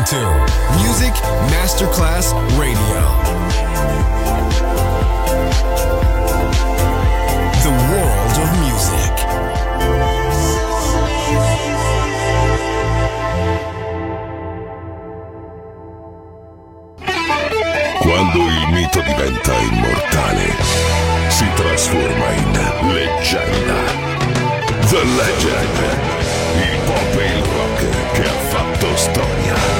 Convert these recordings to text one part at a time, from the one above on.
listening to Music Masterclass Radio. The world of music. Quando il mito diventa immortale, si trasforma in leggenda. The Legend, il pop e il rock che ha fatto storia.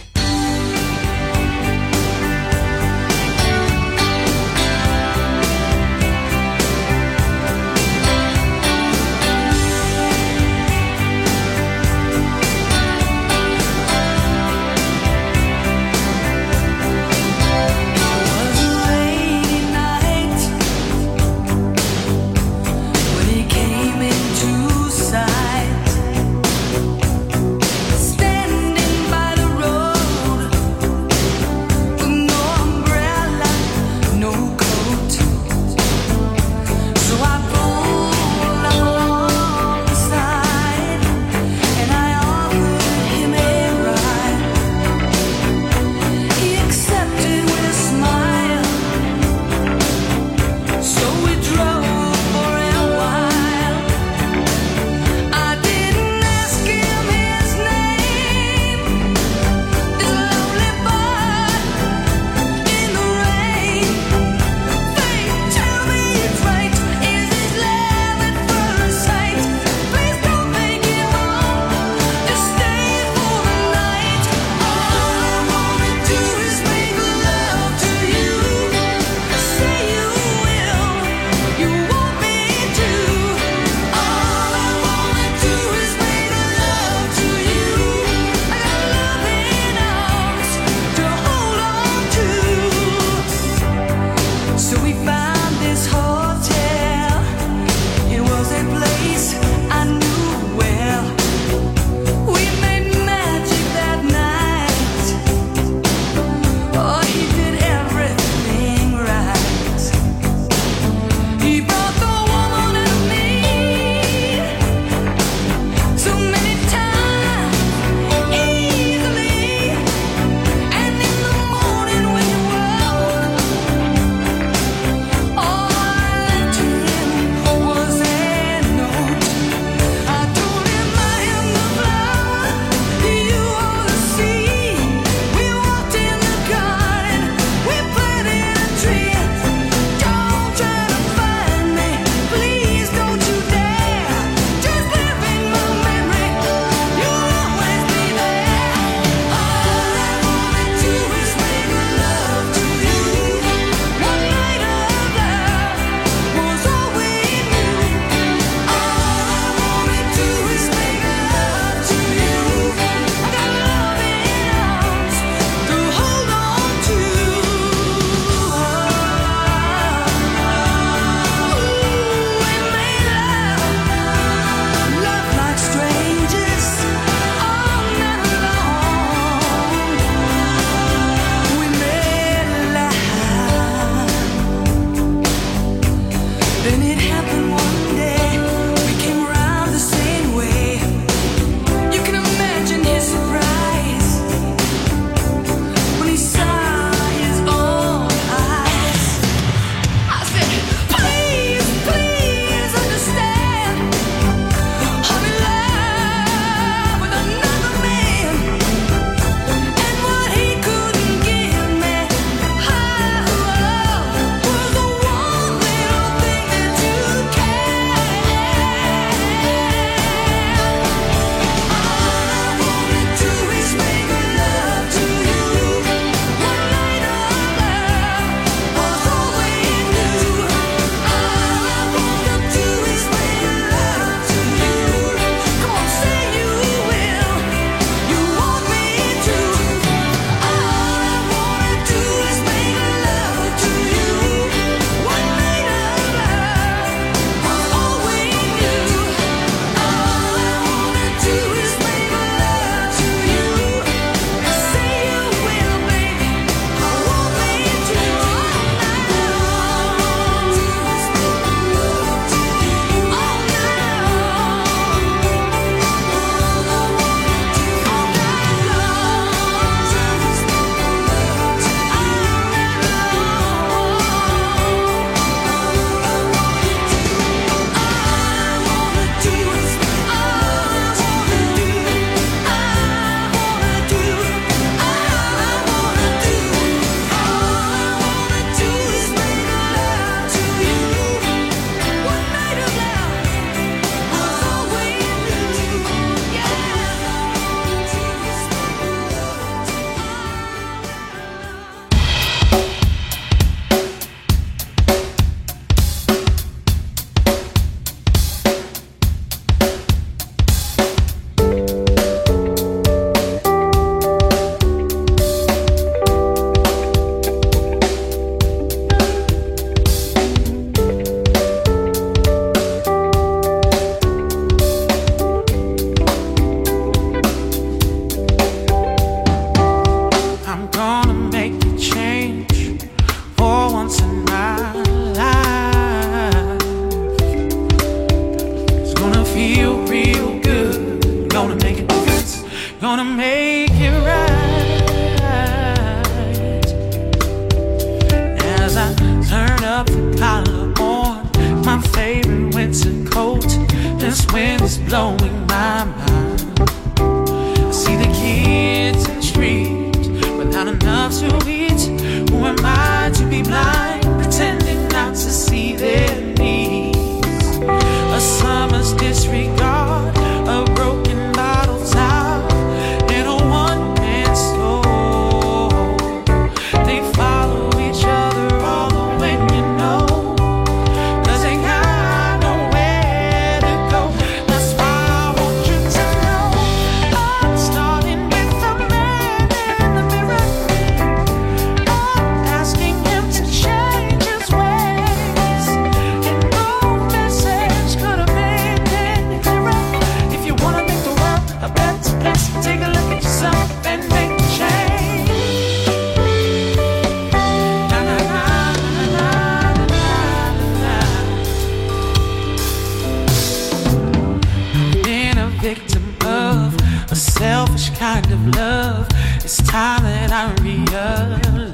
victim of a selfish kind of love. It's time that I realize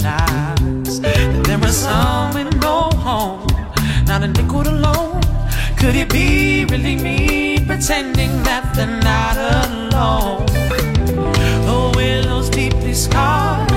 that there are some with no home, not a nickel alone. Could it be really me pretending that they're not alone? The willow's deeply scarred.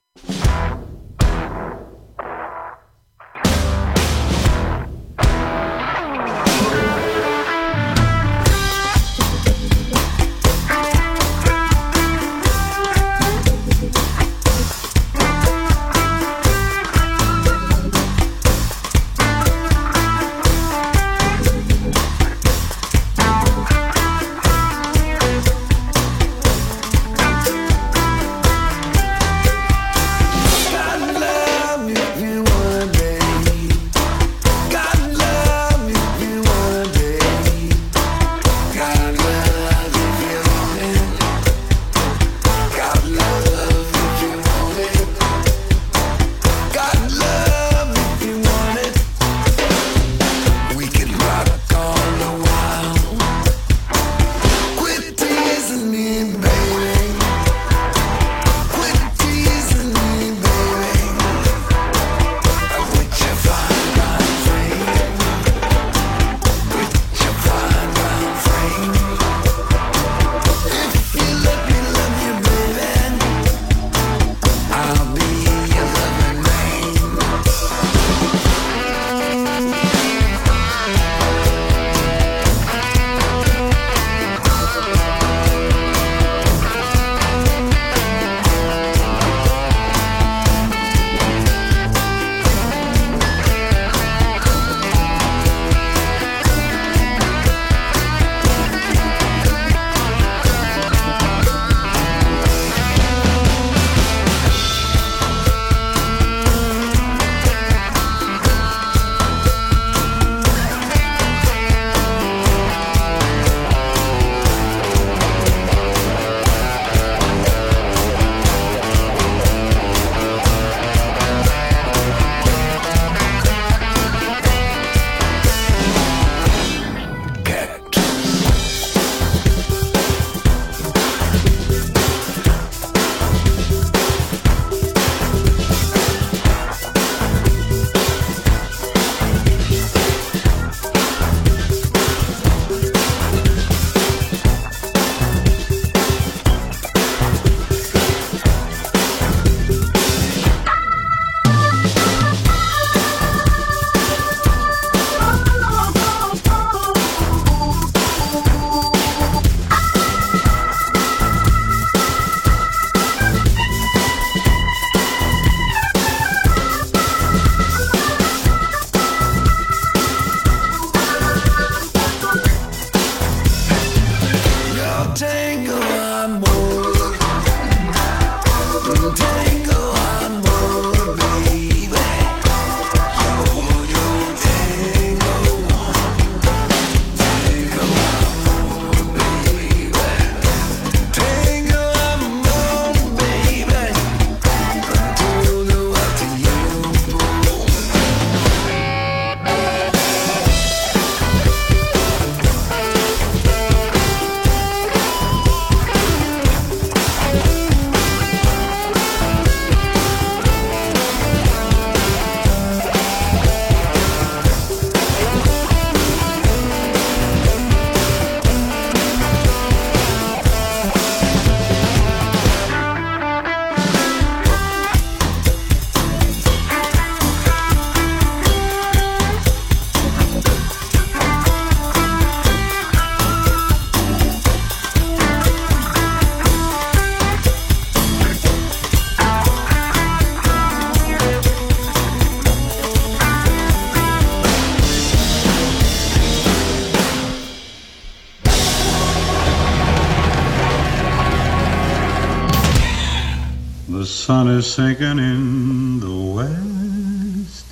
Sinking in the west.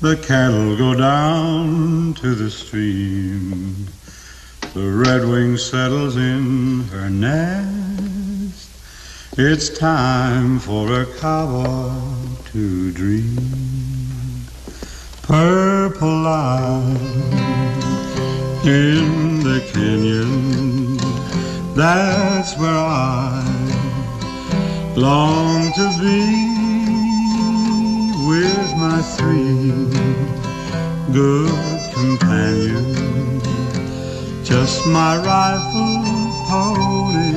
The cattle go down to the stream. The redwing settles in her nest. It's time for a cowboy to dream. Purple light in the canyon. That's where I long to be with my three good companions. Just my rifle, pony,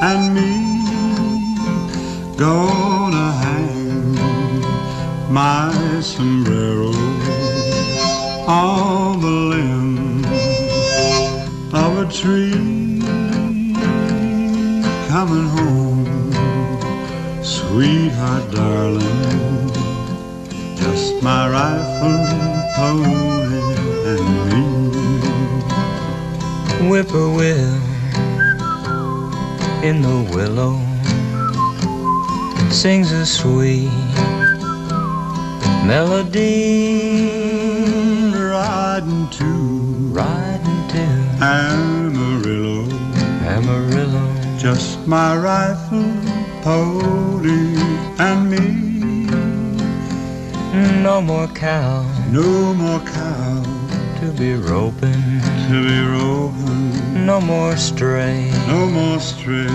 and me gonna hang my sombrero on the limb of a tree coming home sweetheart darling just my rifle pony and me. Whippoorwill in the willow sings a sweet melody. Riding to riding to Amarillo. Amarillo. Just my rifle pony and me. No more cow. No more cow. To be roping to be roving no more stray. No more stray.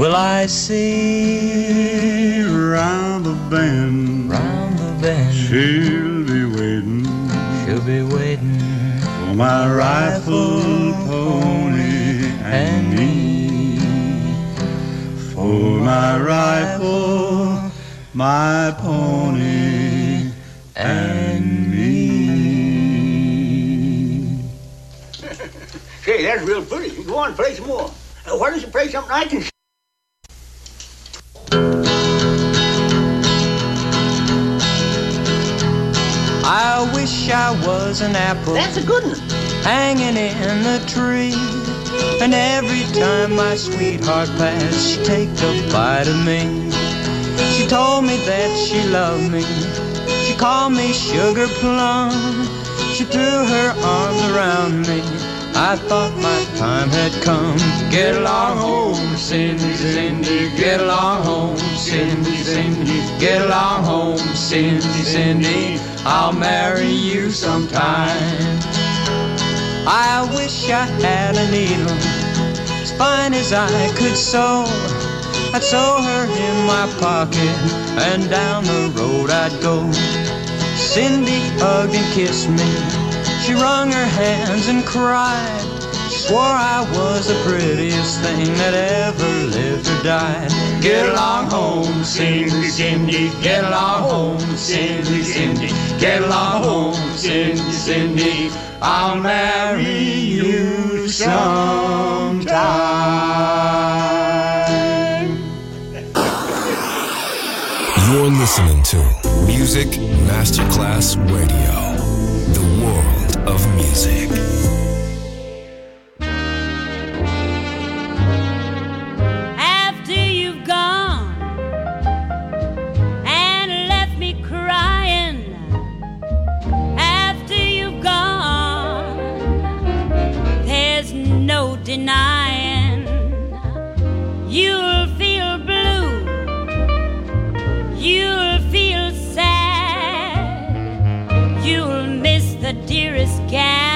Will I see round the bend. Round the bend. She'll be waiting. She'll be waiting for my rifle pony and me for my rifle my pony and me Say, that's real pretty. You go on, play some more. Uh, why don't you play something I can I wish I was an apple That's a good one. hanging in the tree. And every time my sweetheart passed, she'd take a bite of me. She told me that she loved me. She called me sugar plum. She threw her arms around me. I thought my time had come. Get along home, Cindy, Cindy. Get along home, Cindy, Cindy. Get along home, Cindy, Cindy. I'll marry you sometime. I wish I had a needle as fine as I could sew. I'd sew her in my pocket and down the road I'd go. Cindy hugged and kissed me. She wrung her hands and cried. Swore I was the prettiest thing that ever lived or died. Get along home, Cindy, Cindy. Get along home, Cindy, Cindy. Get along home, Cindy, Cindy. I'll marry you sometime. You're listening to Music Masterclass Radio, the world of music. Denying. You'll feel blue. You'll feel sad. You'll miss the dearest gal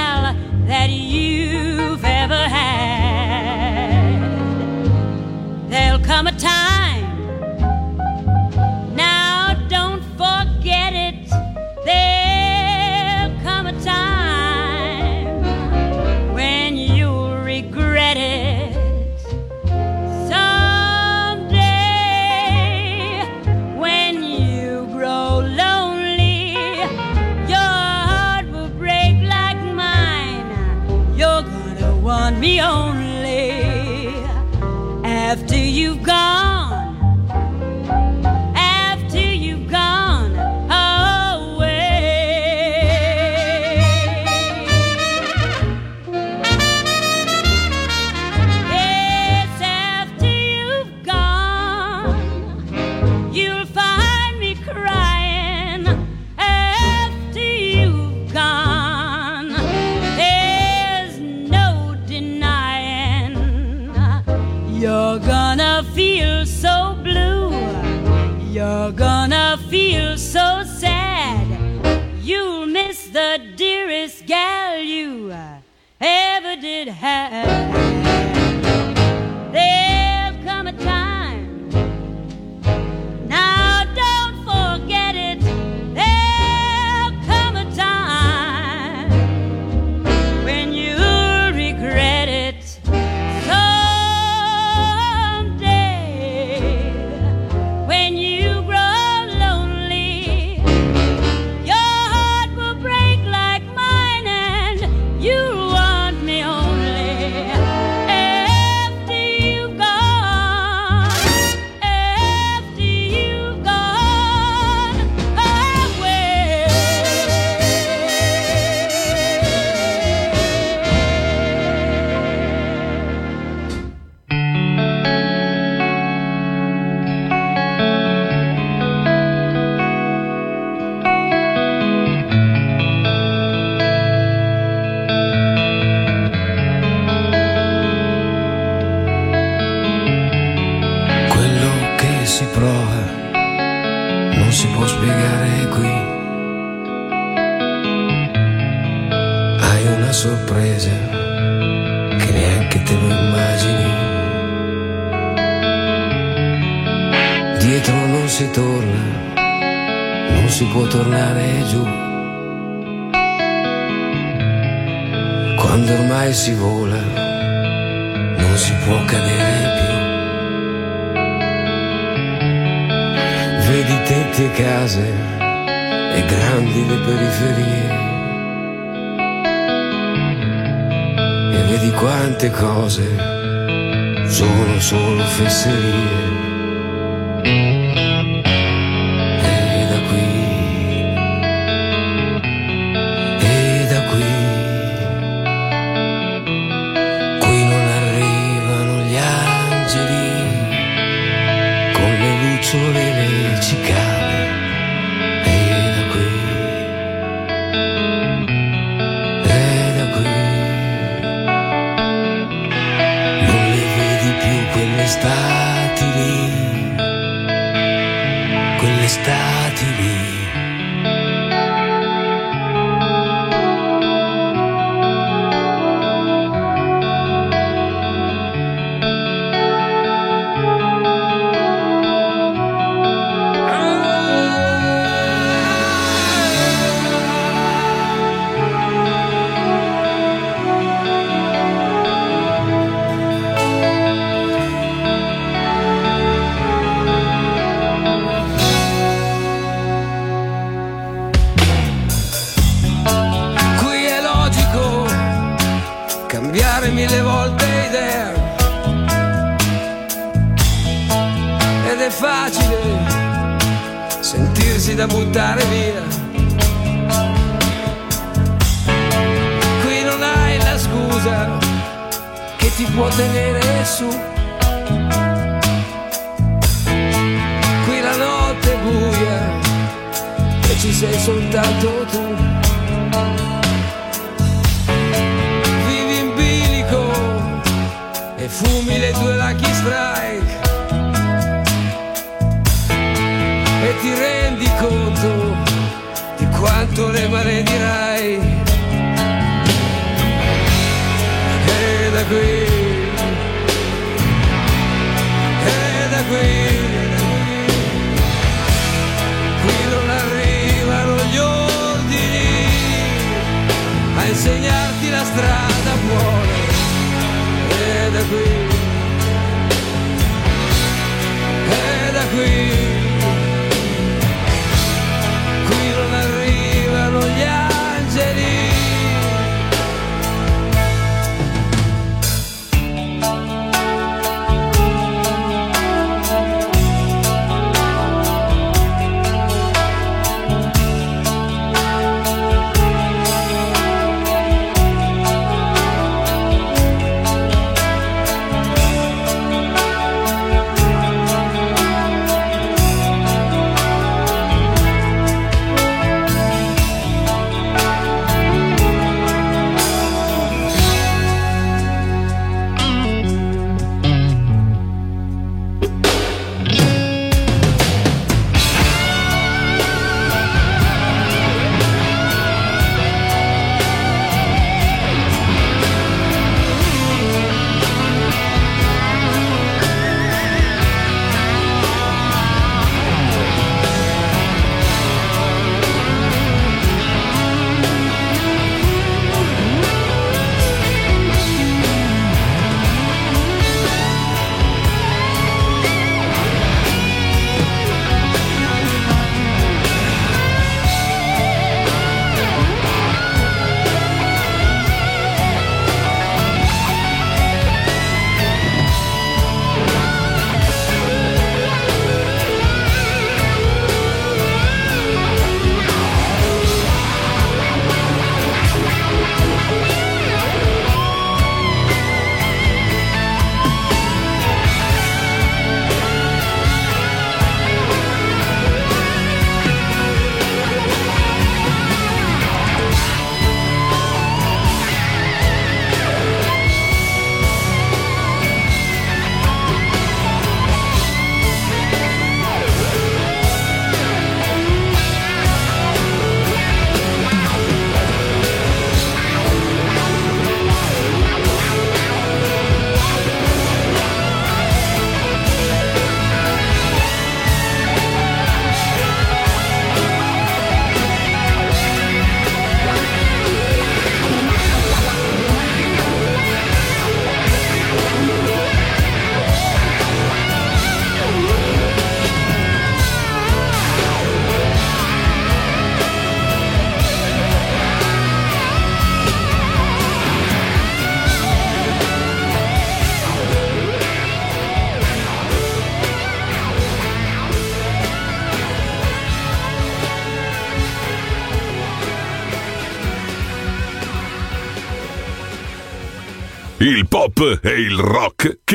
si vola, non si può cadere più. Vedi tetti e case e grandi le periferie. E vedi quante cose sono solo fesserie.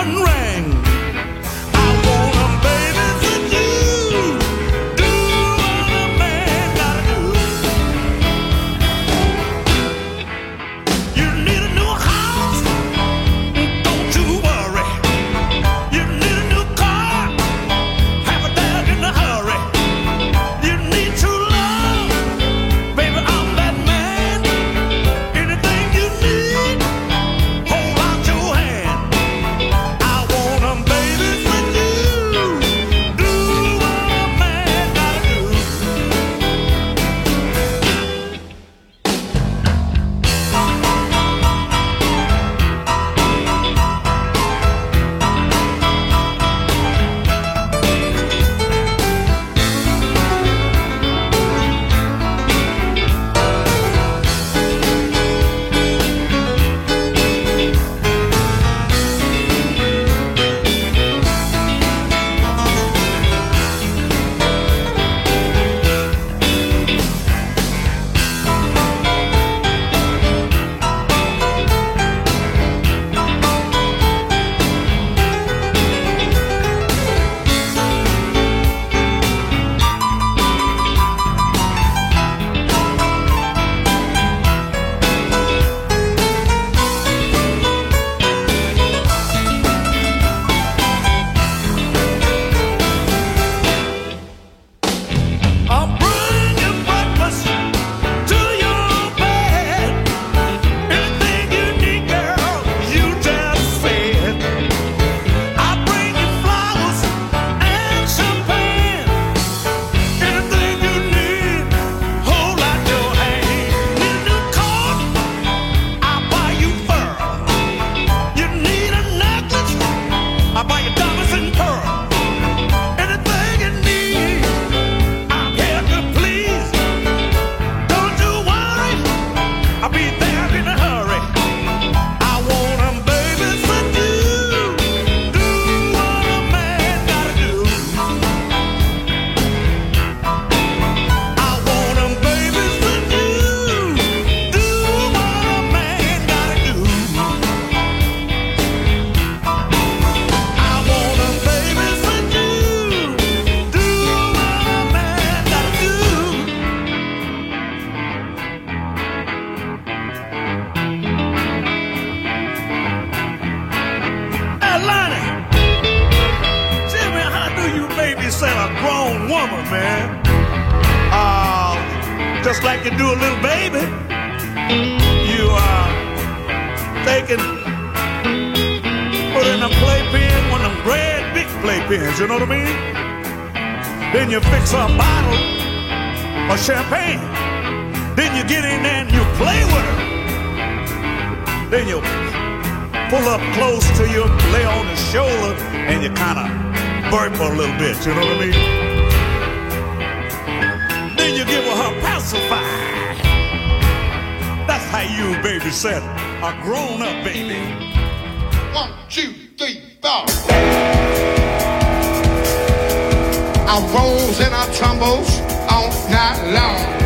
and. gets a bottle of champagne. Then you get in there and you play with her. Then you pull up close to you, lay on her shoulder, and you kind of burp a little bit. You know what I mean? Then you give her her pacifier. That's how you babysit a grown-up baby. One, two, three, four. I rose tumbles all night long.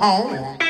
oh, oh.